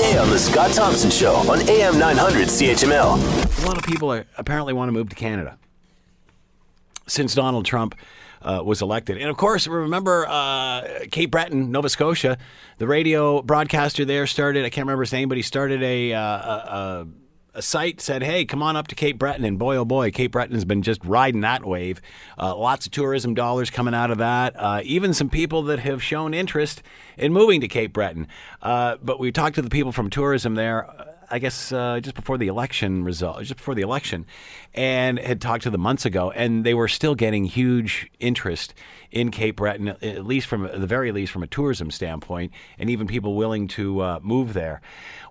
Weekday on The Scott Thompson Show on AM 900 CHML. A lot of people are, apparently want to move to Canada since Donald Trump uh, was elected. And of course, remember uh, Cape Breton, Nova Scotia, the radio broadcaster there started, I can't remember his name, but he started a, uh, a, a a site said, "Hey, come on up to Cape Breton," and boy, oh boy, Cape Breton's been just riding that wave. Uh, lots of tourism dollars coming out of that. Uh, even some people that have shown interest in moving to Cape Breton. Uh, but we talked to the people from tourism there. I guess uh, just before the election result, just before the election, and had talked to them months ago, and they were still getting huge interest in Cape Breton, at least from the very least from a tourism standpoint, and even people willing to uh, move there.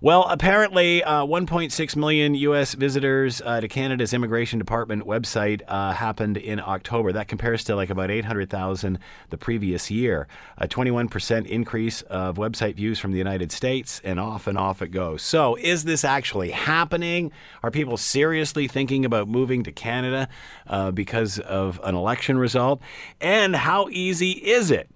Well, apparently, uh, 1.6 million U.S. visitors uh, to Canada's immigration department website uh, happened in October. That compares to like about 800,000 the previous year. A 21% increase of website views from the United States, and off and off it goes. So, is this actually happening? Are people seriously thinking about moving to Canada uh, because of an election result? And how easy is it?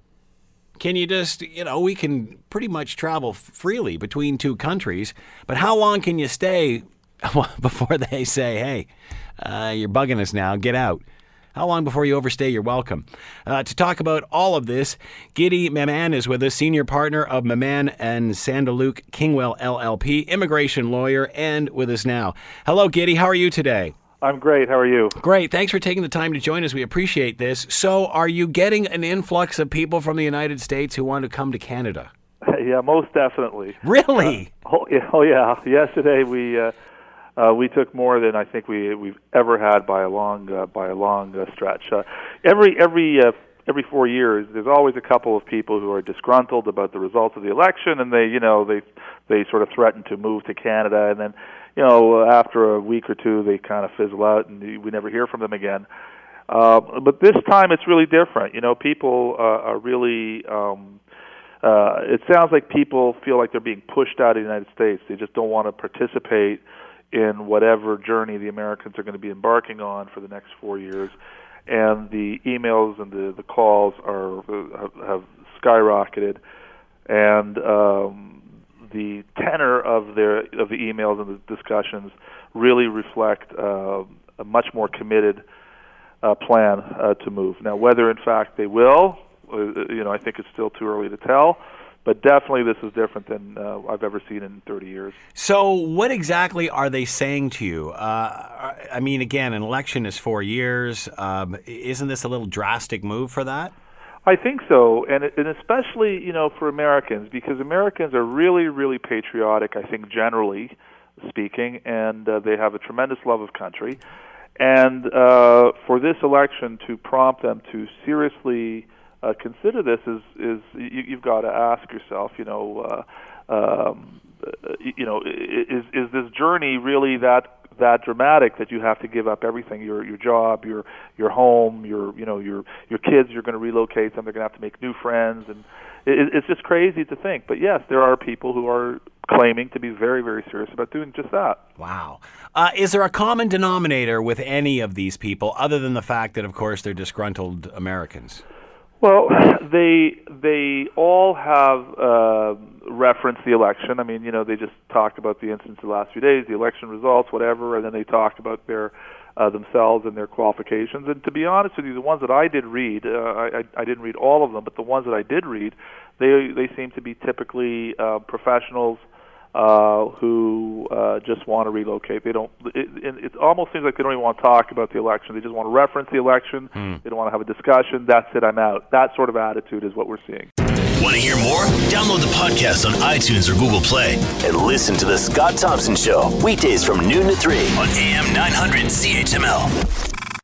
Can you just, you know, we can pretty much travel freely between two countries, but how long can you stay before they say, hey, uh, you're bugging us now, get out? How long before you overstay your welcome? Uh, to talk about all of this, Guidy Mamann is with us, senior partner of Mamann and Sandaluk Kingwell LLP, immigration lawyer, and with us now. Hello, Guidy. How are you today? I'm great. How are you? Great. Thanks for taking the time to join us. We appreciate this. So, are you getting an influx of people from the United States who want to come to Canada? yeah, most definitely. Really? Uh, oh, yeah, oh, yeah. Yesterday we uh, uh, we took more than I think we we've ever had by a long uh, by a long uh, stretch. Uh, every every uh, every four years, there's always a couple of people who are disgruntled about the results of the election, and they you know they they sort of threaten to move to Canada, and then you know, after a week or two, they kind of fizzle out, and we never hear from them again. Uh, but this time, it's really different. You know, people uh, are really. Um, uh, it sounds like people feel like they're being pushed out of the United States. They just don't want to participate in whatever journey the Americans are going to be embarking on for the next four years. And the emails and the the calls are have, have skyrocketed, and um, the tenor of their of the emails and the discussions really reflect uh, a much more committed uh, plan uh, to move. Now, whether in fact they will, uh, you know, I think it's still too early to tell. But definitely, this is different than uh, I've ever seen in 30 years. So, what exactly are they saying to you? Uh, I mean, again, an election is four years. Um, isn't this a little drastic move for that? I think so, and and especially you know for Americans because Americans are really really patriotic. I think generally speaking, and uh, they have a tremendous love of country. And uh, for this election to prompt them to seriously uh, consider this is is you, you've got to ask yourself, you know, uh, um, you know, is is this journey really that that dramatic that you have to give up everything your your job your your home your you know your your kids you're going to relocate them they're going to have to make new friends and it, it's just crazy to think. But yes there are people who are claiming to be very very serious about doing just that. Wow. Uh, is there a common denominator with any of these people other than the fact that of course they're disgruntled americans well, they they all have uh, referenced the election. I mean, you know, they just talked about the incidents of the last few days, the election results, whatever, and then they talked about their uh, themselves and their qualifications. And to be honest with you, the ones that I did read, uh, I, I didn't read all of them, but the ones that I did read, they they seem to be typically uh, professionals uh, who uh, just want to relocate. They don't. It, it, it almost seems like they don't even want to talk about the election. They just want to reference the election. Hmm. They don't want to have a discussion. That's it. I'm out. That sort of attitude is what we're seeing. Want to hear more? Download the podcast on iTunes or Google Play and listen to the Scott Thompson Show weekdays from noon to three on AM 900 CHML.